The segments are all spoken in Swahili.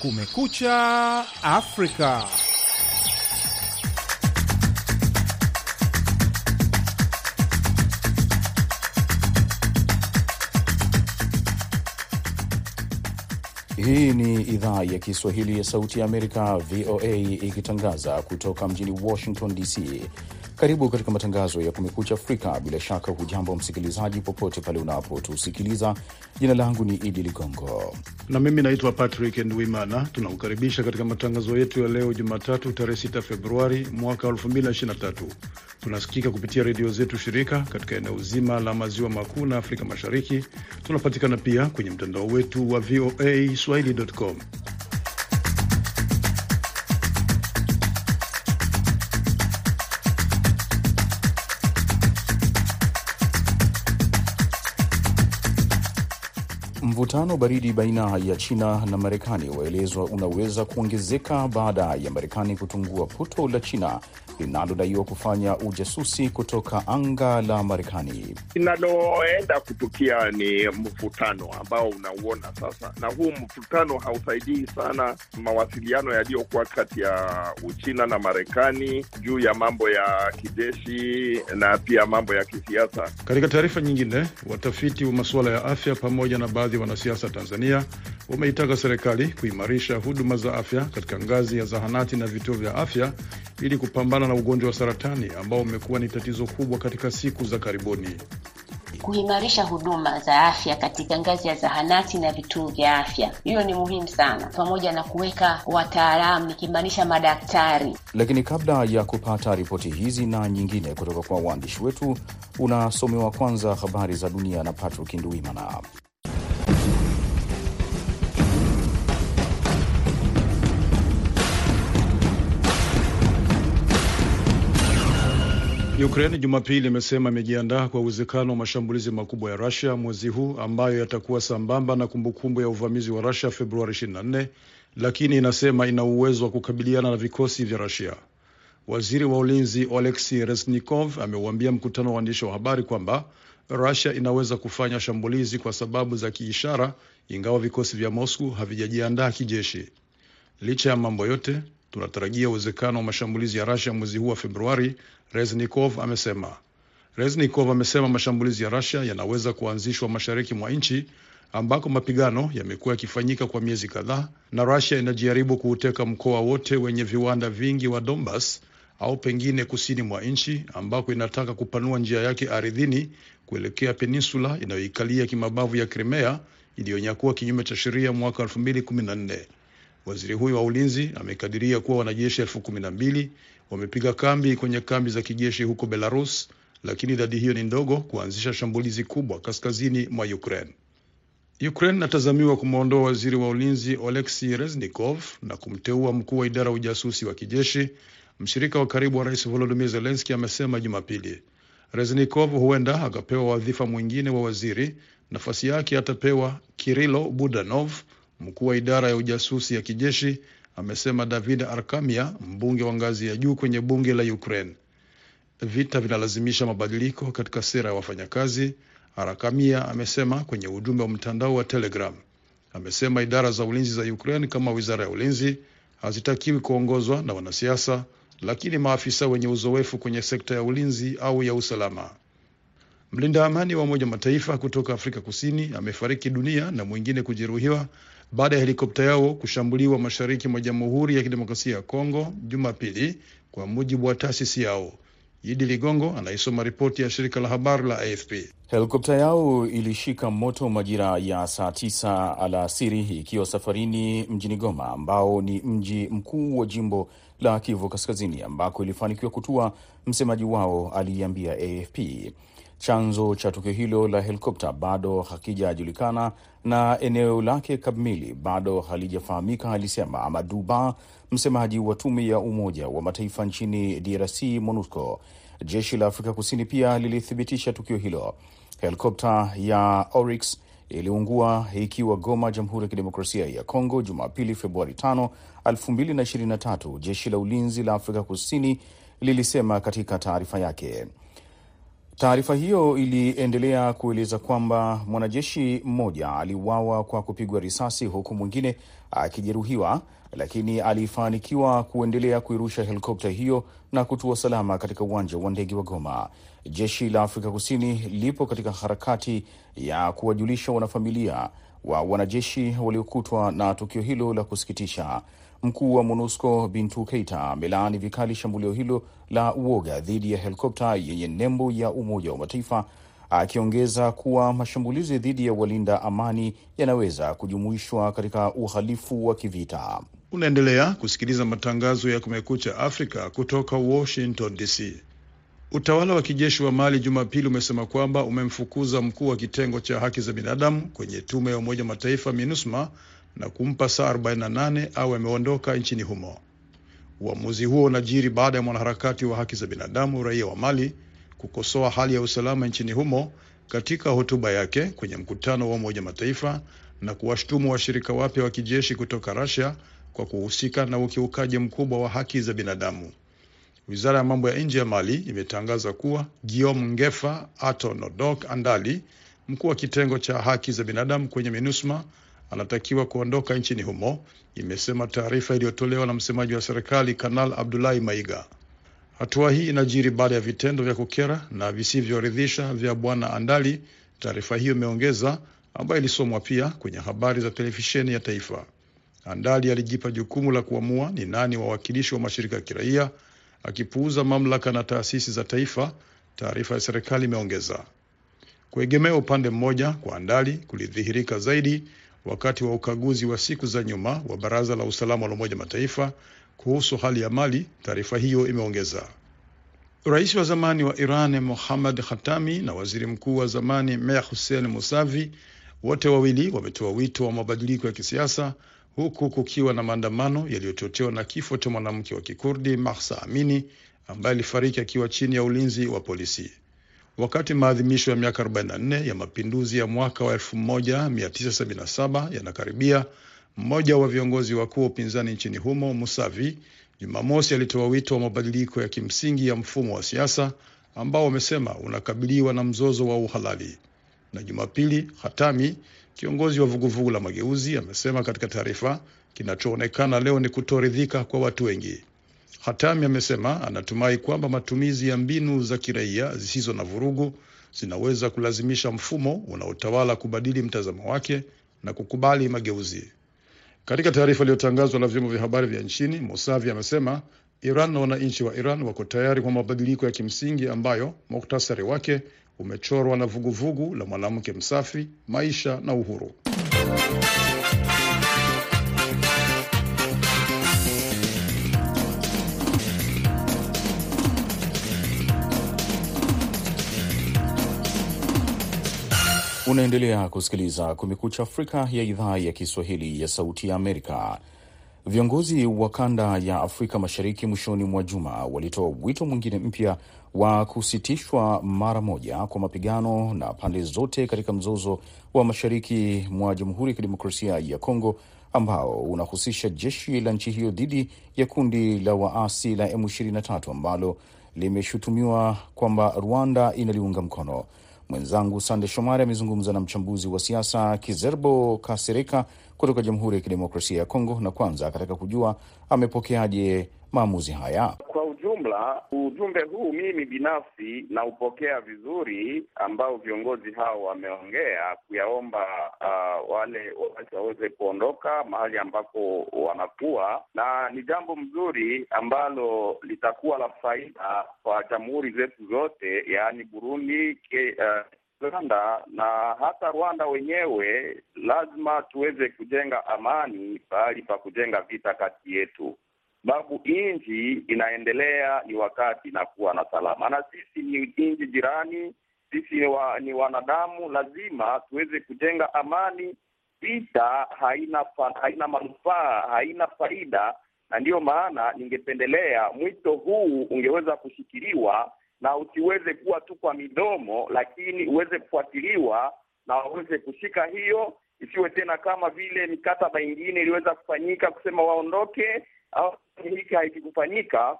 Kumekucha Afrika. Hii ni idhaa ya Kiswahili ya Sauti ya Amerika, VOA, ikitangaza kutoka mjini Washington DC. Karibu katika matangazo ya Kumekucha Afrika. Bila shaka, hujambo msikilizaji, popote pale unapotusikiliza. Jina langu ni Idi Ligongo na mimi naitwa Patrick Ndwimana. Tunakukaribisha katika matangazo yetu ya leo Jumatatu, tarehe 6 Februari mwaka 2023. Tunasikika kupitia redio zetu shirika katika eneo zima la maziwa makuu na Afrika Mashariki. Tunapatikana pia kwenye mtandao wetu wa VOA swahili.com. Mvutano baridi baina ya China na Marekani waelezwa unaweza kuongezeka baada ya Marekani kutungua puto la China linalodaiwa kufanya ujasusi kutoka anga la Marekani. Linaloenda kutukia ni mvutano ambao unauona sasa, na huu mvutano hausaidii sana mawasiliano yaliyokuwa kati ya Uchina na Marekani juu ya mambo ya kijeshi na pia mambo ya kisiasa. Katika taarifa nyingine, watafiti wa masuala ya afya pamoja na baadhi ya wanasiasa Tanzania wameitaka serikali kuimarisha huduma za afya katika ngazi ya zahanati na vituo vya afya ili kupambana na ugonjwa wa saratani ambao umekuwa ni tatizo kubwa katika siku za karibuni. Kuimarisha huduma za afya katika ngazi ya zahanati na vituo vya afya, hiyo ni muhimu sana, pamoja na kuweka wataalamu, nikimaanisha madaktari. Lakini kabla ya kupata ripoti hizi na nyingine kutoka kwa waandishi wetu, unasomewa kwanza habari za dunia na Patrick Nduimana. Ukraine Jumapili imesema imejiandaa kwa uwezekano wa mashambulizi makubwa ya Russia mwezi huu ambayo yatakuwa sambamba na kumbukumbu ya uvamizi wa Russia Februari 24, lakini inasema ina uwezo wa kukabiliana na vikosi vya Russia. Waziri wa ulinzi Oleksiy Resnikov ameuambia mkutano wa waandishi wa habari kwamba Russia inaweza kufanya shambulizi kwa sababu za kiishara, ingawa vikosi vya Moscow havijajiandaa kijeshi. Licha ya mambo yote, tunatarajia uwezekano wa mashambulizi ya rasia mwezi huu wa Februari, Reznikov amesema. Reznikov amesema mashambulizi ya Rusia yanaweza kuanzishwa mashariki mwa nchi ambako mapigano yamekuwa yakifanyika kwa miezi kadhaa, na rasia inajaribu kuuteka mkoa wote wenye viwanda vingi wa Donbas au pengine kusini mwa nchi ambako inataka kupanua njia yake ardhini kuelekea peninsula inayoikalia kimabavu ya Crimea iliyonyakua kinyume cha sheria mwaka 2014. Waziri huyo wa ulinzi amekadiria kuwa wanajeshi elfu kumi na mbili wamepiga kambi kwenye kambi za kijeshi huko Belarus, lakini idadi hiyo ni ndogo kuanzisha shambulizi kubwa kaskazini mwa Ukraine. Ukraine inatazamiwa kumwondoa waziri wa ulinzi Oleksi Reznikov na kumteua mkuu wa idara ya ujasusi wa kijeshi, mshirika wa karibu wa rais Volodymyr Zelensky amesema Jumapili. Reznikov huenda akapewa wadhifa mwingine wa waziri, nafasi yake atapewa Kirilo Budanov, mkuu wa idara ya ujasusi ya kijeshi amesema David Arkamia, mbunge wa ngazi ya juu kwenye bunge la Ukraine. Vita vinalazimisha mabadiliko katika sera ya wafanyakazi, Arakamia amesema kwenye ujumbe wa mtandao wa Telegram. Amesema idara za ulinzi za Ukraine kama wizara ya ulinzi hazitakiwi kuongozwa na wanasiasa, lakini maafisa wenye uzoefu kwenye sekta ya ulinzi au ya usalama. Mlinda amani wa Umoja Mataifa kutoka Afrika Kusini amefariki dunia na mwingine kujeruhiwa baada ya helikopta yao kushambuliwa mashariki mwa Jamhuri ya Kidemokrasia ya Kongo Jumapili, kwa mujibu wa taasisi yao. Idi Ligongo anaisoma ripoti ya shirika la habari la AFP. Helikopta yao ilishika moto majira ya saa tisa alasiri ikiwa safarini mjini Goma, ambao ni mji mkuu wa jimbo la Kivu Kaskazini, ambako ilifanikiwa kutua. Msemaji wao aliiambia AFP chanzo cha tukio hilo la helikopta bado hakijajulikana na eneo lake kamili bado halijafahamika, alisema Amadu Ba, msemaji wa tume ya Umoja wa Mataifa nchini DRC, MONUSCO. Jeshi la Afrika Kusini pia lilithibitisha tukio hilo. Helikopta ya Oryx iliungua ikiwa Goma, Jamhuri ya Kidemokrasia ya Kongo, Jumapili Februari 5, 2023, jeshi la ulinzi la Afrika Kusini lilisema katika taarifa yake. Taarifa hiyo iliendelea kueleza kwamba mwanajeshi mmoja aliuawa kwa kupigwa risasi huku mwingine akijeruhiwa, lakini alifanikiwa kuendelea kuirusha helikopta hiyo na kutua salama katika uwanja wa ndege wa Goma. Jeshi la Afrika Kusini lipo katika harakati ya kuwajulisha wanafamilia wa wanajeshi waliokutwa na tukio hilo la kusikitisha. Mkuu wa MONUSCO Bintu Keita amelaani vikali shambulio hilo la uoga dhidi ya helikopta yenye nembo ya Umoja wa Mataifa, akiongeza kuwa mashambulizi dhidi ya walinda amani yanaweza kujumuishwa katika uhalifu wa kivita. Unaendelea kusikiliza matangazo ya Kumekucha Afrika kutoka Washington DC. Utawala wa kijeshi wa Mali Jumapili umesema kwamba umemfukuza mkuu wa kitengo cha haki za binadamu kwenye tume ya Umoja Mataifa MINUSMA na kumpa saa 48 au ameondoka nchini humo. Uamuzi huo unajiri baada ya mwanaharakati wa haki za binadamu raia wa Mali kukosoa hali ya usalama nchini humo katika hotuba yake kwenye mkutano wa Umoja Mataifa na kuwashtumu washirika wapya wa kijeshi kutoka Russia kwa kuhusika na ukiukaji mkubwa wa haki za binadamu. Wizara ya mambo ya nje ya Mali imetangaza kuwa Guillaume Ngefa Ato Andali, mkuu wa kitengo cha haki za binadamu kwenye MINUSMA, anatakiwa kuondoka nchini humo, imesema taarifa iliyotolewa na msemaji wa serikali Kanal Abdulahi Maiga. Hatua hii inajiri baada ya vitendo vya kukera na visivyoridhisha vya bwana Andali, taarifa hiyo imeongeza, ambayo ilisomwa pia kwenye habari za televisheni ya taifa. Andali alijipa jukumu la kuamua ni nani wawakilishi wa mashirika ya kiraia, akipuuza mamlaka na taasisi za taifa, taarifa ya serikali imeongeza. Kuegemea upande mmoja kwa Andali kulidhihirika zaidi wakati wa ukaguzi wa siku za nyuma wa Baraza la Usalama la Umoja Mataifa kuhusu hali ya Mali, taarifa hiyo imeongeza. Rais wa zamani wa Iran Mohammad Khatami na waziri mkuu wa zamani Mea Hussein Musavi wote wawili wametoa wito wa mabadiliko ya kisiasa huku kukiwa na maandamano yaliyochochewa na kifo cha mwanamke wa Kikurdi Mahsa Amini ambaye alifariki akiwa chini ya ulinzi wa polisi. Wakati maadhimisho ya miaka 44 ya mapinduzi ya mwaka wa 1977 yanakaribia, mmoja wa viongozi wakuu wa upinzani nchini humo, Musavi, Jumamosi alitoa wito wa mabadiliko ya kimsingi ya mfumo wa siasa ambao wamesema unakabiliwa na mzozo wa uhalali. Na Jumapili, Hatami, kiongozi wa vuguvugu la mageuzi, amesema katika taarifa, kinachoonekana leo ni kutoridhika kwa watu wengi. Hatami amesema anatumai kwamba matumizi ya mbinu za kiraia zisizo na vurugu zinaweza kulazimisha mfumo unaotawala kubadili mtazamo wake na kukubali mageuzi. Katika taarifa iliyotangazwa na vyombo vya habari vya nchini, Musavi amesema Iran na wananchi wa Iran wako tayari kwa mabadiliko ya kimsingi ambayo muktasari wake umechorwa na vuguvugu vugu la mwanamke msafi, maisha na uhuru. Unaendelea kusikiliza Kumekucha Afrika ya idhaa ya Kiswahili ya Sauti ya Amerika. Viongozi wa kanda ya Afrika Mashariki mwishoni mwa juma walitoa wito mwingine mpya wa kusitishwa mara moja kwa mapigano na pande zote katika mzozo wa mashariki mwa Jamhuri ya Kidemokrasia ya Kongo ambao unahusisha jeshi la nchi hiyo dhidi ya kundi la waasi la M23 ambalo limeshutumiwa kwamba Rwanda inaliunga mkono. Mwenzangu Sande Shomari amezungumza na mchambuzi wa siasa Kizerbo Kasereka kutoka Jamhuri ya Kidemokrasia ya Kongo, na kwanza akataka kujua amepokeaje maamuzi haya. Ujumla, ujumbe huu mimi binafsi naupokea vizuri, ambao viongozi hao wameongea kuyaomba uh, wale waasi waweze kuondoka mahali ambapo wanakuwa, na ni jambo mzuri ambalo litakuwa la faida kwa jamhuri zetu zote, yaani Burundi ke, uh, Uganda na hata Rwanda wenyewe. Lazima tuweze kujenga amani pahali pa kujenga vita kati yetu sababu nchi inaendelea, ni wakati inakuwa na salama, na sisi ni nchi jirani, sisi ni, wa, ni wanadamu, lazima tuweze kujenga amani. Vita haina haina manufaa, haina faida, na ndiyo maana ningependelea mwito huu ungeweza kushikiliwa na usiweze kuwa tu kwa midomo, lakini uweze kufuatiliwa na waweze kushika hiyo, isiwe tena kama vile mikataba ingine iliweza kufanyika kusema waondoke au hiki haikikufanyika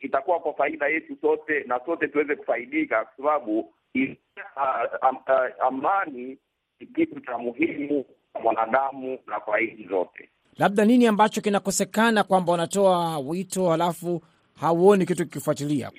itakuwa kwa faida yetu sote na sote tuweze kufaidika, kwa sababu amani ni kitu cha muhimu kwa mwanadamu na kwa nchi zote. Labda nini ambacho kinakosekana kwamba wanatoa wito halafu hauoni kitu kikifuatilia?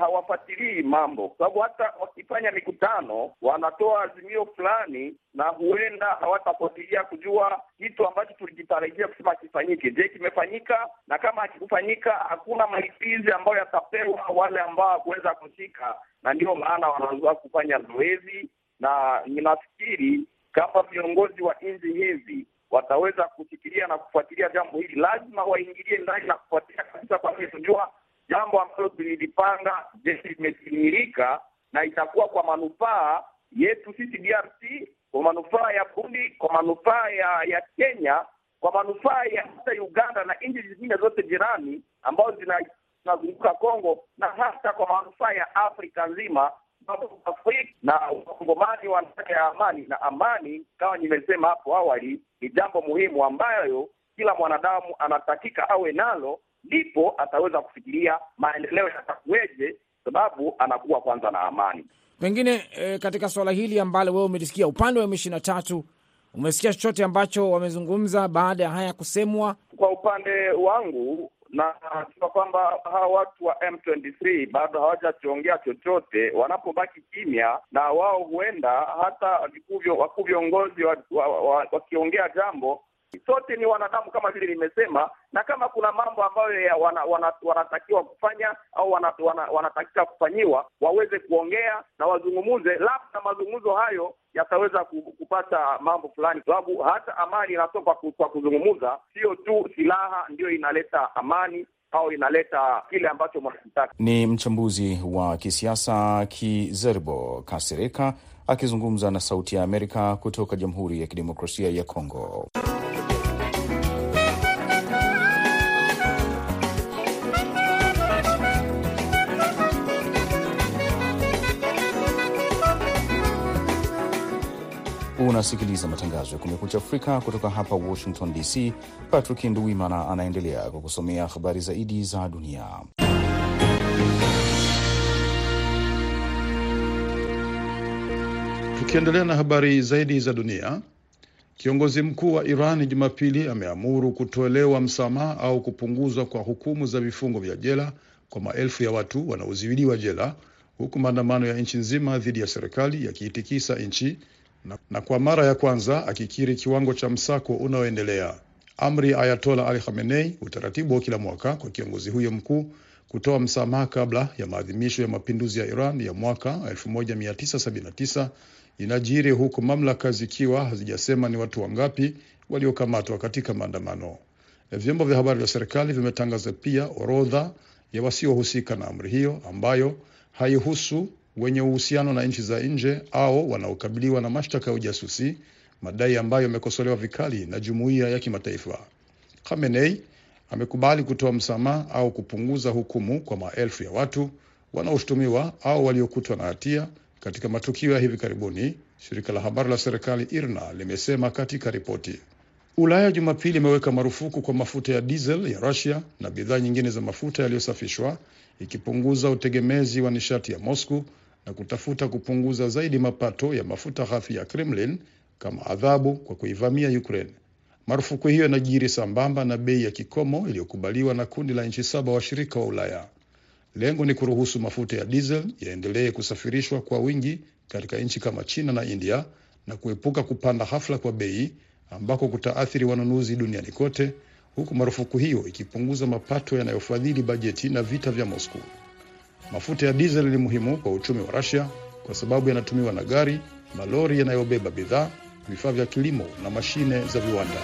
Hawafuatilii mambo, kwa sababu hata wakifanya mikutano wanatoa azimio fulani, na huenda hawatafuatilia kujua kitu ambacho tulikitarajia kusema kifanyike. Je, kimefanyika? Na kama hakikufanyika, hakuna malipizi ambayo yatapewa wale ambao hakuweza kushika, na ndio maana wanaanza kufanya zoezi, na ninafikiri kama viongozi wa nchi hizi wataweza kushikilia na kufuatilia jambo hili, lazima waingilie ndani na kufuatilia kabisa, kwa vile tunajua jambo ambalo tulilipanga, je, limetimilika na itakuwa kwa manufaa yetu sisi DRC, kwa manufaa ya Burundi, kwa manufaa ya ya Kenya, kwa manufaa ya hata Uganda na nchi zingine zote jirani ambazo zinazunguka Kongo, na hata kwa manufaa ya Afrika nzima Afrika na wakongomani wanataka ya amani, na amani kama nimesema hapo awali ni jambo muhimu ambayo kila mwanadamu anatakika awe nalo, ndipo ataweza kufikiria maendeleo yatakuweje, sababu anakuwa kwanza na amani. Pengine e, katika suala hili ambalo wewe umelisikia upande wa M ishirini na tatu, umesikia chochote ambacho wamezungumza baada ya haya kusemwa? Kwa upande wangu na najua kwamba hawa watu wa M23 bado hawajachiongea chochote. Wanapobaki kimya, na wao huenda hata wakuu viongozi wakiongea wa, wa, jambo, sote ni wanadamu kama vile nimesema, na kama kuna mambo ambayo wana, wana, wanatakiwa kufanya au wana, wana, wanatakika kufanyiwa waweze kuongea na wazungumuze, labda mazungumzo hayo yataweza kupata mambo fulani, sababu hata amani inatoka kwa kuzungumuza, sio tu silaha ndiyo inaleta amani au inaleta kile ambacho mwanakitaka. Ni mchambuzi wa kisiasa Kizerbo Kasereka akizungumza na Sauti ya Amerika kutoka Jamhuri ya Kidemokrasia ya Kongo. Unasikiliza matangazo ya Kumekucha Afrika kutoka hapa Washington DC. Patrick Nduwimana anaendelea kukusomea habari zaidi za dunia. Tukiendelea na habari zaidi za dunia, kiongozi mkuu wa Iran Jumapili ameamuru kutolewa msamaha au kupunguzwa kwa hukumu za vifungo vya jela kwa maelfu ya watu wanaozuiliwa jela, huku maandamano ya nchi nzima dhidi ya serikali yakiitikisa nchi na, na kwa mara ya kwanza akikiri kiwango cha msako unaoendelea. Amri ya Ayatola Ali Khamenei, utaratibu wa kila mwaka kwa kiongozi huyo mkuu kutoa msamaha kabla ya maadhimisho ya mapinduzi ya Iran ya mwaka 1979 inajiri huku mamlaka zikiwa hazijasema ni watu wangapi waliokamatwa katika maandamano. Vyombo vya habari vya serikali vimetangaza pia orodha ya wasiohusika na amri hiyo ambayo haihusu wenye uhusiano na nchi za nje au wanaokabiliwa na mashtaka ya ujasusi, madai ambayo yamekosolewa vikali na jumuiya ya kimataifa. Khamenei amekubali kutoa msamaha au kupunguza hukumu kwa maelfu ya watu wanaoshutumiwa au waliokutwa na hatia katika matukio ya hivi karibuni, shirika la habari la serikali IRNA limesema katika ripoti. Ulaya Jumapili imeweka marufuku kwa mafuta ya diesel ya Russia na bidhaa nyingine za mafuta yaliyosafishwa, ikipunguza utegemezi wa nishati ya Moscow na kutafuta kupunguza zaidi mapato ya mafuta ghafi ya Kremlin kama adhabu kwa kuivamia Ukraine. Marufuku hiyo inajiri sambamba na bei ya kikomo iliyokubaliwa na kundi la nchi saba washirika wa Ulaya. Lengo ni kuruhusu mafuta ya diesel yaendelee kusafirishwa kwa wingi katika nchi kama China na India na kuepuka kupanda hafla kwa bei ambako kutaathiri wanunuzi duniani kote, huku marufuku hiyo ikipunguza mapato yanayofadhili bajeti na vita vya Moscow. Mafuta ya dizeli ni muhimu kwa uchumi wa Rasia kwa sababu yanatumiwa na gari, malori yanayobeba bidhaa, vifaa vya kilimo na mashine za viwanda.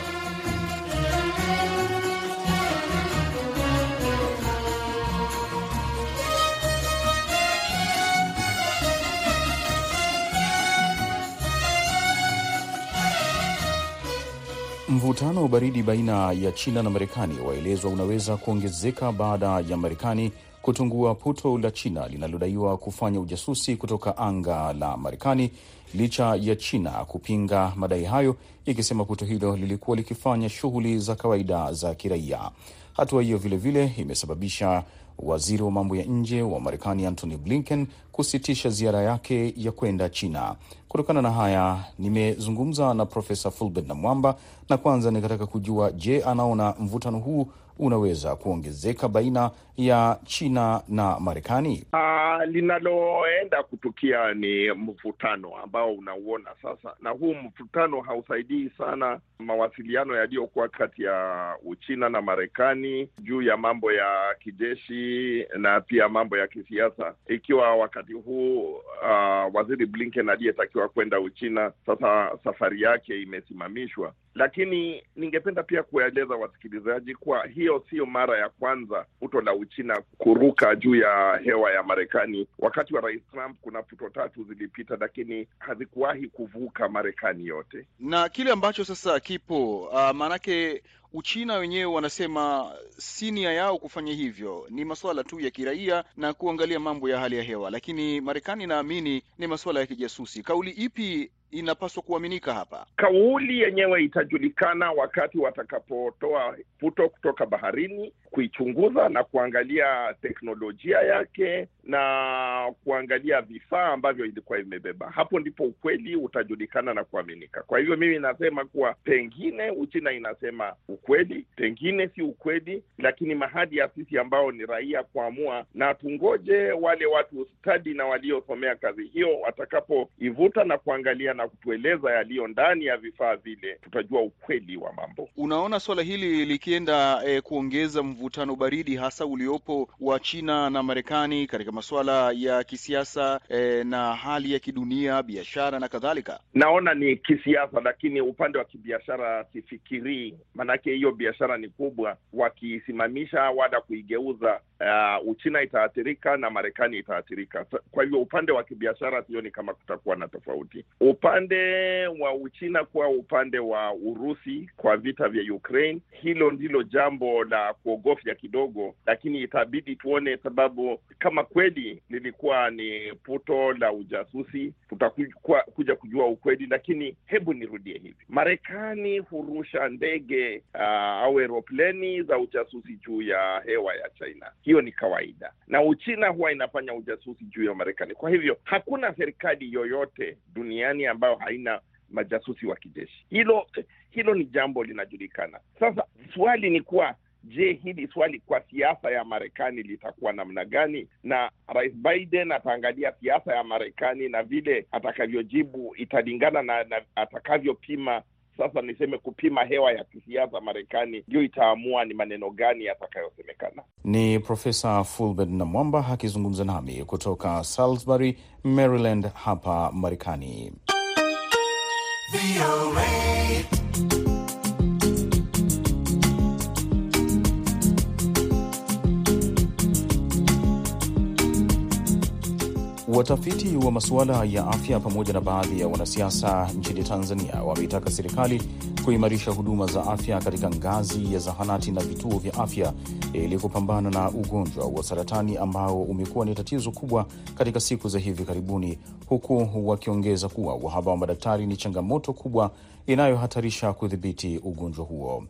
Mvutano wa baridi baina ya China na Marekani waelezwa unaweza kuongezeka baada ya Marekani kutungua puto la China linalodaiwa kufanya ujasusi kutoka anga la Marekani, licha ya China kupinga madai hayo, ikisema puto hilo lilikuwa likifanya shughuli za kawaida za kiraia. Hatua hiyo vilevile imesababisha waziri wa mambo ya nje wa Marekani Antony Blinken kusitisha ziara yake ya kwenda China. Kutokana na haya, nimezungumza na Profesa Fulbert Namwamba na kwanza nikataka kujua, je, anaona mvutano huu unaweza kuongezeka baina ya China na Marekani? Uh, linaloenda kutukia ni mvutano ambao unauona sasa, na huu mvutano hausaidii sana mawasiliano yaliyokuwa kati ya Uchina na Marekani juu ya mambo ya kijeshi na pia mambo ya kisiasa, ikiwa wakati huu uh, waziri Blinken aliyetakiwa kwenda Uchina sasa safari yake imesimamishwa. Lakini ningependa pia kuwaeleza wasikilizaji kuwa hiyo siyo mara ya kwanza puto la Uchina kuruka juu ya hewa ya Marekani. Wakati wa Rais Trump kuna puto tatu zilipita, lakini hazikuwahi kuvuka Marekani yote, na kile ambacho sasa kipo uh, maanake Uchina wenyewe wanasema si nia yao kufanya hivyo, ni masuala tu ya kiraia na kuangalia mambo ya hali ya hewa, lakini Marekani inaamini ni masuala ya kijasusi. Kauli ipi inapaswa kuaminika hapa? Kauli yenyewe itajulikana wakati watakapotoa puto kutoka baharini, kuichunguza na kuangalia teknolojia yake na kuangalia vifaa ambavyo ilikuwa imebeba. Hapo ndipo ukweli utajulikana na kuaminika. Kwa hivyo mimi nasema kuwa pengine Uchina inasema ukweli, pengine si ukweli, lakini mahadi ya sisi ambao ni raia kuamua, na tungoje wale watu stadi na waliosomea kazi hiyo watakapoivuta na kuangalia na kutueleza yaliyo ndani ya vifaa vile, tutajua ukweli wa mambo. Unaona suala hili likienda eh, kuongeza mvutano baridi hasa uliopo wa China na Marekani katika masuala ya kisiasa eh, na hali ya kidunia, biashara na kadhalika. Naona ni kisiasa, lakini upande wa kibiashara sifikirii, maanake hiyo biashara ni kubwa. Wakisimamisha wala kuigeuza, uh, Uchina itaathirika na Marekani itaathirika. Kwa hivyo upande wa kibiashara sioni kama kutakuwa na tofauti. Upande wa Uchina kuwa upande wa Urusi kwa vita vya Ukraine, hilo ndilo jambo la kuogofya kidogo, lakini itabidi tuone, sababu kama kweli lilikuwa ni puto la ujasusi, tutakuja kujua ukweli. Lakini hebu nirudie hivi, Marekani hurusha ndege uh, au aeropleni za ujasusi juu ya hewa ya China. Hiyo ni kawaida, na Uchina huwa inafanya ujasusi juu ya Marekani. Kwa hivyo hakuna serikali yoyote duniani ambayo haina majasusi wa kijeshi. Hilo hilo ni jambo linajulikana. Sasa swali ni kuwa Je, hili swali kwa siasa ya Marekani litakuwa namna gani? Na Rais Biden ataangalia siasa ya Marekani na vile atakavyojibu italingana na, na atakavyopima. Sasa niseme kupima hewa ya kisiasa Marekani, ndio itaamua ni maneno gani yatakayosemekana. Ni Profesa Fulbert Namwamba akizungumza nami kutoka Salisbury, Maryland, hapa Marekani. Watafiti wa masuala ya afya pamoja na baadhi ya wanasiasa nchini Tanzania wameitaka serikali kuimarisha huduma za afya katika ngazi ya zahanati na vituo vya afya ili kupambana na ugonjwa wa saratani ambao umekuwa ni tatizo kubwa katika siku za hivi karibuni, huku wakiongeza kuwa uhaba wa madaktari ni changamoto kubwa inayohatarisha kudhibiti ugonjwa huo.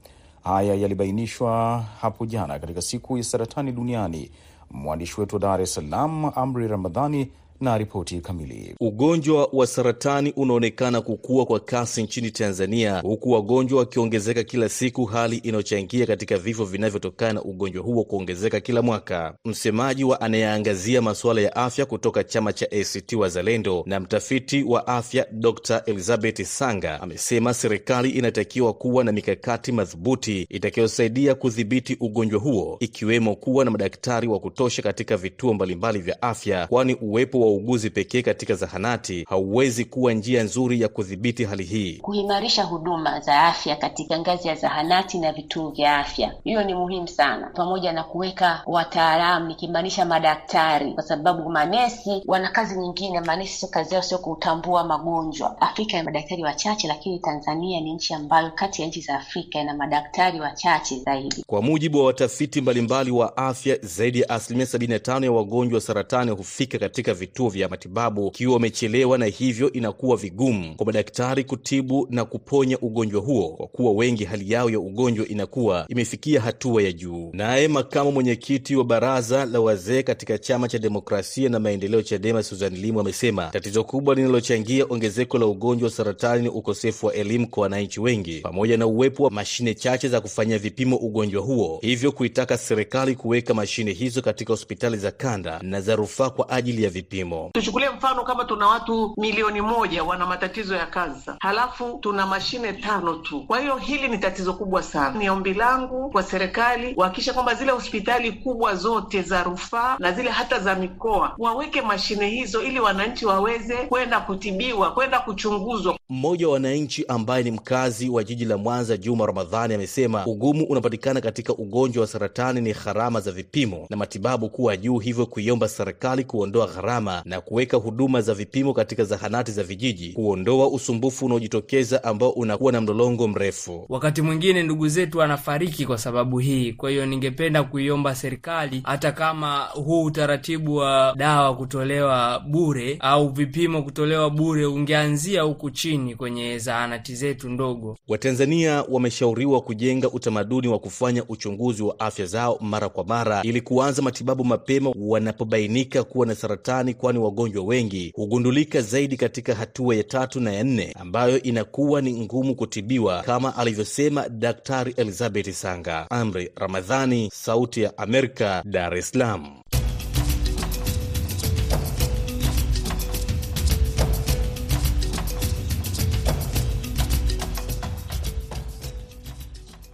Haya yalibainishwa hapo jana katika siku ya saratani duniani. Mwandishi wetu wa Dar es Salaam, Amri Ramadhani, na ripoti kamili. Ugonjwa wa saratani unaonekana kukua kwa kasi nchini Tanzania, huku wagonjwa wakiongezeka kila siku, hali inayochangia katika vifo vinavyotokana na ugonjwa huo kuongezeka kila mwaka. Msemaji wa anayeangazia masuala ya afya kutoka chama cha ACT Wazalendo na mtafiti wa afya Dr Elizabeth Sanga amesema serikali inatakiwa kuwa na mikakati madhubuti itakayosaidia kudhibiti ugonjwa huo, ikiwemo kuwa na madaktari wa kutosha katika vituo mbalimbali vya afya, kwani uwepo wa uguzi pekee katika zahanati hauwezi kuwa njia nzuri ya kudhibiti hali hii. Kuimarisha huduma za afya katika ngazi ya zahanati na vituo vya afya, hiyo ni muhimu sana, pamoja na kuweka wataalamu, nikimaanisha madaktari, kwa sababu manesi wana kazi nyingine. Manesi sio kazi yao, sio kutambua magonjwa. Afrika ina madaktari wachache, lakini Tanzania ni nchi ambayo kati ya nchi za Afrika ina madaktari wachache zaidi. Kwa mujibu wa watafiti mbalimbali wa afya, zaidi ya asilimia 75 ya wagonjwa wa saratani hufika katika vituo vituo vya matibabu ukiwa umechelewa, na hivyo inakuwa vigumu kwa madaktari kutibu na kuponya ugonjwa huo, kwa kuwa wengi hali yao ya ugonjwa inakuwa imefikia hatua ya juu. Naye makamu mwenyekiti wa baraza la wazee katika chama cha demokrasia na maendeleo CHADEMA, Susan Limu amesema tatizo kubwa linalochangia ongezeko la ugonjwa wa saratani ni ukosefu wa elimu kwa wananchi wengi pamoja na uwepo wa mashine chache za kufanyia vipimo ugonjwa huo, hivyo kuitaka serikali kuweka mashine hizo katika hospitali za kanda na za rufaa kwa ajili ya vipimo. Tuchukulie mfano kama tuna watu milioni moja wana matatizo ya kansa, halafu tuna mashine tano tu. Kwa hiyo hili ni tatizo kubwa sana. Ni ombi langu kwa serikali kuhakikisha kwamba zile hospitali kubwa zote za rufaa na zile hata za mikoa waweke mashine hizo, ili wananchi waweze kwenda kutibiwa, kwenda kuchunguzwa. Mmoja wa wananchi ambaye ni mkazi wa jiji la Mwanza, Juma Ramadhani, amesema ugumu unapatikana katika ugonjwa wa saratani ni gharama za vipimo na matibabu kuwa juu, hivyo kuiomba serikali kuondoa gharama na kuweka huduma za vipimo katika zahanati za vijiji, kuondoa usumbufu unaojitokeza ambao unakuwa na mlolongo mrefu. Wakati mwingine ndugu zetu wanafariki kwa sababu hii. Kwa hiyo ningependa kuiomba serikali, hata kama huu utaratibu wa dawa kutolewa bure au vipimo kutolewa bure ungeanzia huku chini kwenye zahanati zetu ndogo. Watanzania wameshauriwa kujenga utamaduni wa kufanya uchunguzi wa afya zao mara kwa mara ili kuanza matibabu mapema wanapobainika kuwa na saratani, kwani wagonjwa wengi hugundulika zaidi katika hatua ya tatu na ya nne ambayo inakuwa ni ngumu kutibiwa, kama alivyosema Daktari Elizabeth Sanga. Amri Ramadhani, Sauti ya Amerika, Dar es Salaam.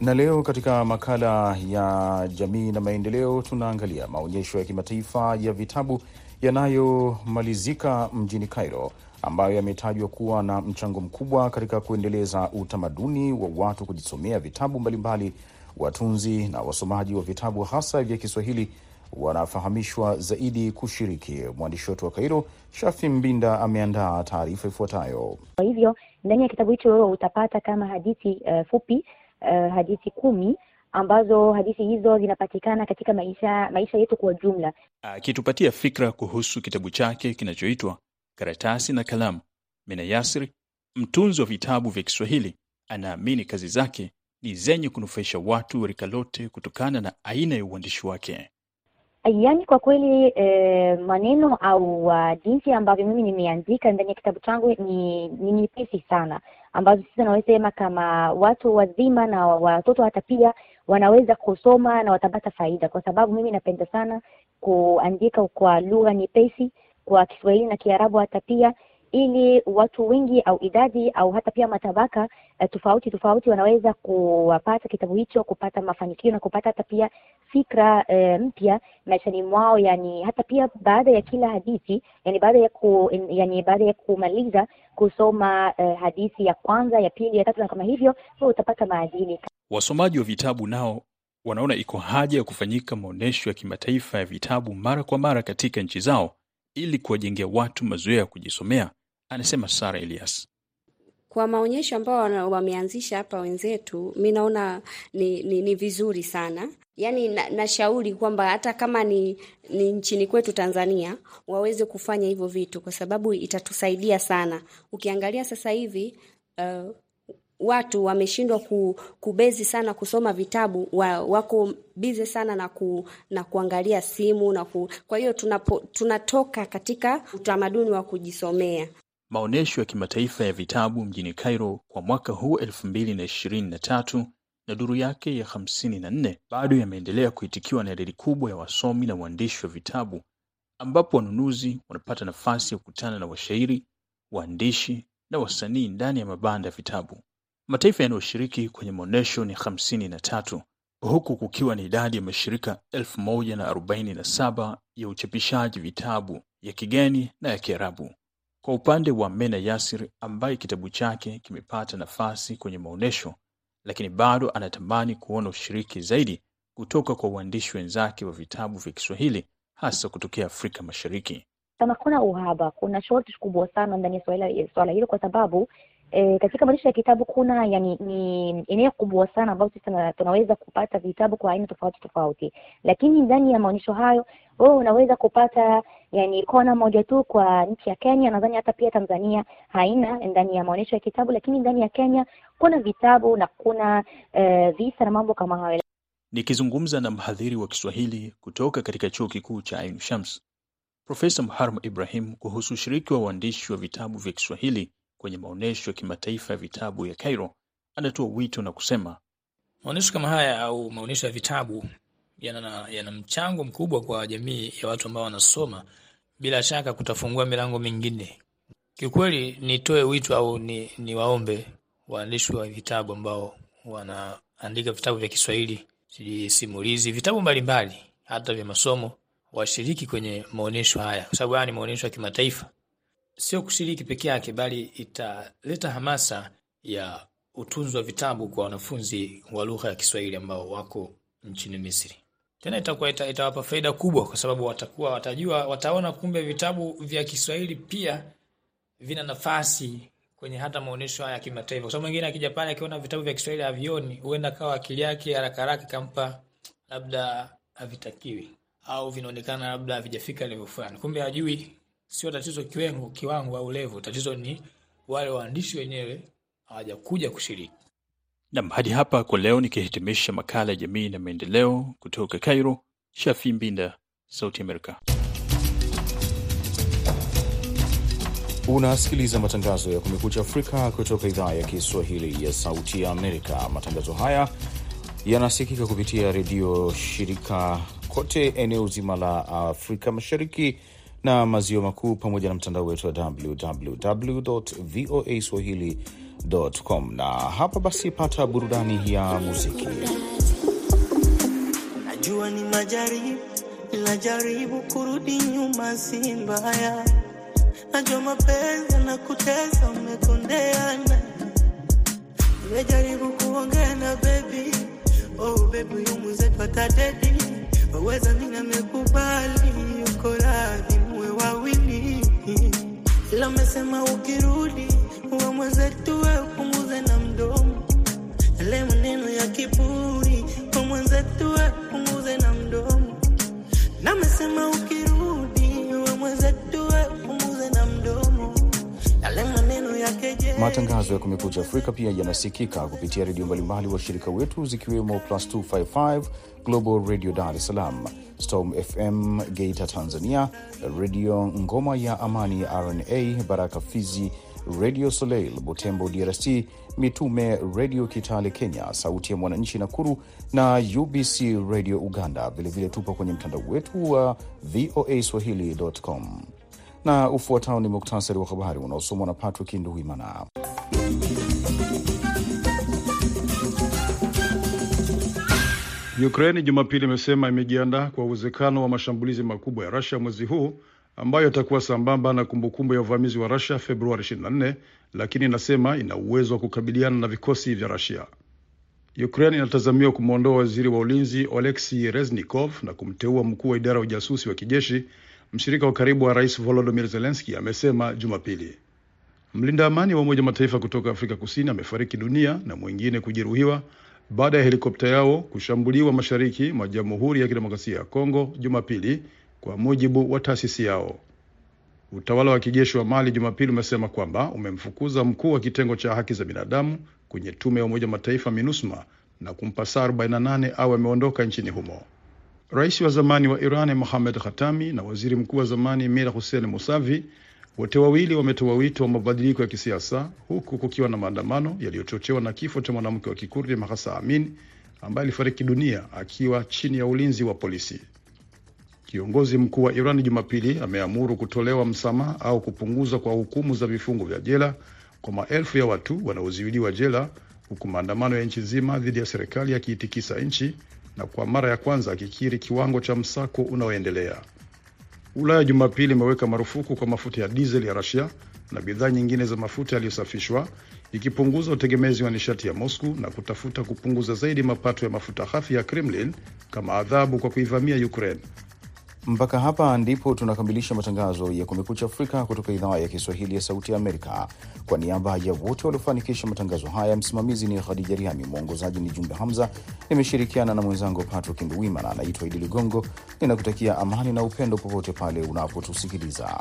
Na leo katika makala ya jamii na maendeleo tunaangalia maonyesho ya kimataifa ya vitabu yanayomalizika mjini Cairo ambayo yametajwa kuwa na mchango mkubwa katika kuendeleza utamaduni wa watu kujisomea vitabu mbalimbali. Watunzi na wasomaji wa vitabu hasa vya Kiswahili wanafahamishwa zaidi kushiriki. Mwandishi wetu wa Kairo, Shafi Mbinda, ameandaa taarifa ifuatayo. Kwa hivyo ndani ya kitabu hicho utapata kama hadithi uh, fupi uh, hadithi kumi ambazo hadithi hizo zinapatikana katika maisha maisha yetu kwa jumla. Akitupatia fikra kuhusu kitabu chake kinachoitwa Karatasi na Kalamu, Mina Yasri, mtunzi wa vitabu vya Kiswahili, anaamini kazi zake ni zenye kunufaisha watu rika lote kutokana na aina ya uandishi wake. Yaani kwa kweli e, maneno au uh, jinsi ambavyo mimi nimeandika ndani ya kitabu changu ni ni nyepesi sana, ambazo sisi naweza kama watu wazima na watoto hata pia wanaweza kusoma na watapata faida, kwa sababu mimi napenda sana kuandika kwa lugha nyepesi, kwa Kiswahili na Kiarabu hata pia ili watu wengi au idadi au hata pia matabaka eh, tofauti tofauti wanaweza kuwapata kitabu hicho, kupata mafanikio na kupata hata pia fikra eh, mpya maishani mwao, yani hata pia baada ya kila hadithi, yani baada ya ku, yani baada ya kumaliza kusoma eh, hadithi ya kwanza, ya pili, ya tatu na kama hivyo, wewe utapata maadili. Wasomaji wa vitabu nao wanaona iko haja ya kufanyika maonyesho ya kimataifa ya vitabu mara kwa mara katika nchi zao ili kuwajengea watu mazoea ya kujisomea, anasema Sara Elias. Kwa maonyesho ambao wameanzisha hapa wenzetu, mi naona ni, ni, ni vizuri sana. Yaani nashauri na kwamba hata kama ni, ni nchini kwetu Tanzania waweze kufanya hivyo vitu, kwa sababu itatusaidia sana. Ukiangalia sasa hivi uh, watu wameshindwa ku, kubezi sana kusoma vitabu wa, wako bize sana na, ku, na kuangalia simu na ku, kwa hiyo tunapo, tunatoka katika utamaduni wa kujisomea. Maonyesho ya kimataifa ya vitabu mjini Cairo kwa mwaka huu elfu mbili na duru yake ya hamsini na nne bado yameendelea kuitikiwa na idadi kubwa ya wasomi na waandishi wa vitabu, ambapo wanunuzi wanapata nafasi ya kukutana na washairi, waandishi na wasanii ndani ya mabanda ya vitabu. Mataifa yanayoshiriki kwenye maonyesho ni hamsini na tatu huku kukiwa na idadi ya mashirika elfu moja na arobaini na saba ya uchapishaji vitabu ya kigeni na ya Kiarabu. Kwa upande wa Mena Yasir ambaye kitabu chake kimepata nafasi kwenye maonyesho, lakini bado anatamani kuona ushiriki zaidi kutoka kwa waandishi wenzake wa vitabu vya Kiswahili hasa kutokea Afrika Mashariki. Kama kuna uhaba, kuna shortage kubwa sana ndani ya swala hilo, kwa sababu E, katika maonyesho ya kitabu kuna yani ni eneo kubwa sana ambayo sisi tunaweza kupata vitabu kwa aina tofauti tofauti, lakini ndani ya maonyesho hayo wewe unaweza kupata yani kona moja tu kwa nchi ya Kenya. Nadhani hata pia Tanzania haina ndani ya maonyesho ya kitabu, lakini ndani ya Kenya kuna vitabu na kuna e, visa na mambo kama hayo. Nikizungumza na mhadhiri wa Kiswahili kutoka katika chuo kikuu cha Ain Shams, Profesa Muharram Ibrahim kuhusu ushiriki wa waandishi wa vitabu vya Kiswahili kwenye maonyesho ya kimataifa ya vitabu ya Cairo, anatoa wito na kusema maonyesho kama haya au maonyesho ya vitabu yana, yana mchango mkubwa kwa jamii ya watu ambao wanasoma. Bila shaka kutafungua milango mingine. Kiukweli nitoe wito au ni, ni waombe waandishi wa vitabu ambao wanaandika vitabu vya Kiswahili, simulizi, vitabu mbalimbali, hata vya masomo, washiriki kwenye maonyesho haya, kwa sababu haya ni maonyesho ya kimataifa sio kushiriki peke yake, bali italeta hamasa ya utunzi wa vitabu kwa wanafunzi wa lugha ya Kiswahili ambao wako nchini Misri. Tena itakuwa ita, itawapa faida kubwa, kwa sababu watakuwa watajua, wataona kumbe vitabu vya Kiswahili pia vina nafasi kwenye hata maonyesho haya ya kimataifa, kwa sababu mwingine akija pale akiona vitabu vya Kiswahili havioni, huenda kawa akili yake haraka haraka kampa labda havitakiwi au vinaonekana labda havijafika level fulani, kumbe hajui Sio tatizo kiwango kiwango au level, tatizo ni wale waandishi wenyewe hawajakuja kushiriki. Nam, hadi hapa kwa leo, nikihitimisha makala ya jamii na maendeleo kutoka Cairo. Shafi Mbinda, Sauti Amerika. Unasikiliza matangazo ya Kumekucha Afrika kutoka idhaa ya Kiswahili ya Sauti ya Amerika. Matangazo haya yanasikika kupitia redio shirika kote eneo zima la Afrika Mashariki na maziwa makuu pamoja na mtandao wetu wa www voa swahili.com. Na hapa basi, pata burudani ya muziki. Najua ni majaribu, najaribu kurudi nyuma, si mbaya. Najua mapenzi na kutesa, umekondeana. Nimejaribu kuongea na bebi, oh bebi, huyu mwenzetu waweza amekubali, yuko radhi wawili. Ila amesema ukirudi uwe mwenzetu, we upunguze na mdomo. Ale maneno ya kiburi, uwe mwenzetu, we na mdomo. Na amesema ukirudi Matangazo ya Kumekucha Afrika pia yanasikika kupitia redio mbalimbali washirika wetu zikiwemo Plus 255 Global Radio Dar es Salaam, Storm FM Geita Tanzania, Redio Ngoma ya Amani RNA, Baraka Fizi, Radio Soleil Butembo DRC, Mitume Redio Kitale Kenya, Sauti ya Mwananchi Nakuru na UBC Radio Uganda. Vilevile tupo kwenye mtandao wetu wa VOA Swahili.com, na ufuatao ni muktasari wa habari unaosomwa na Patrick Nduwimana. Ukraini Jumapili imesema imejiandaa kwa uwezekano wa mashambulizi makubwa ya Russia mwezi huu ambayo itakuwa sambamba na kumbukumbu ya uvamizi wa Russia Februari 24, lakini inasema ina uwezo wa kukabiliana na vikosi vya Russia. Ukraine inatazamiwa kumwondoa waziri wa ulinzi Oleksi Reznikov na kumteua mkuu wa idara ya ujasusi wa kijeshi, mshirika wa karibu wa rais Volodymyr Zelensky amesema Jumapili. Mlinda amani wa Umoja Mataifa kutoka Afrika Kusini amefariki dunia na mwingine kujeruhiwa baada ya helikopta yao kushambuliwa mashariki mwa Jamhuri ya Kidemokrasia ya Kongo Jumapili, kwa mujibu wa taasisi yao. Utawala wa kijeshi wa Mali Jumapili umesema kwamba umemfukuza mkuu wa kitengo cha haki za binadamu kwenye tume ya Umoja Mataifa MINUSMA na kumpa saa 48 au ameondoka nchini humo. Rais wa zamani wa Iran Mohamed Khatami na waziri mkuu wa zamani Mir Hussein Musavi wote wawili wametoa wito wa mabadiliko ya kisiasa huku kukiwa na maandamano yaliyochochewa na kifo cha mwanamke wa Kikurdi Mahsa Amin ambaye alifariki dunia akiwa chini ya ulinzi wa polisi. Kiongozi mkuu wa Iran Jumapili ameamuru kutolewa msamaha au kupunguzwa kwa hukumu za vifungo vya jela kwa maelfu ya watu wanaozuiliwa jela, huku maandamano ya nchi nzima dhidi ya serikali yakiitikisa nchi na kwa mara ya kwanza akikiri kiwango cha msako unaoendelea. Ulaya Jumapili imeweka marufuku kwa mafuta ya dizeli ya rusia na bidhaa nyingine za mafuta yaliyosafishwa ikipunguza utegemezi wa nishati ya Moscow na kutafuta kupunguza zaidi mapato ya mafuta ghafi ya Kremlin kama adhabu kwa kuivamia Ukraine. Mpaka hapa ndipo tunakamilisha matangazo ya Kumekucha Afrika kutoka idhaa ya Kiswahili ya Sauti Amerika. Kwa niaba ya wote waliofanikisha matangazo haya, msimamizi ni Khadija Riami, mwongozaji ni Jumbe Hamza. Nimeshirikiana na mwenzangu Patrick Nduwimana. Anaitwa Idi Ligongo, ninakutakia amani na upendo popote pale unapotusikiliza.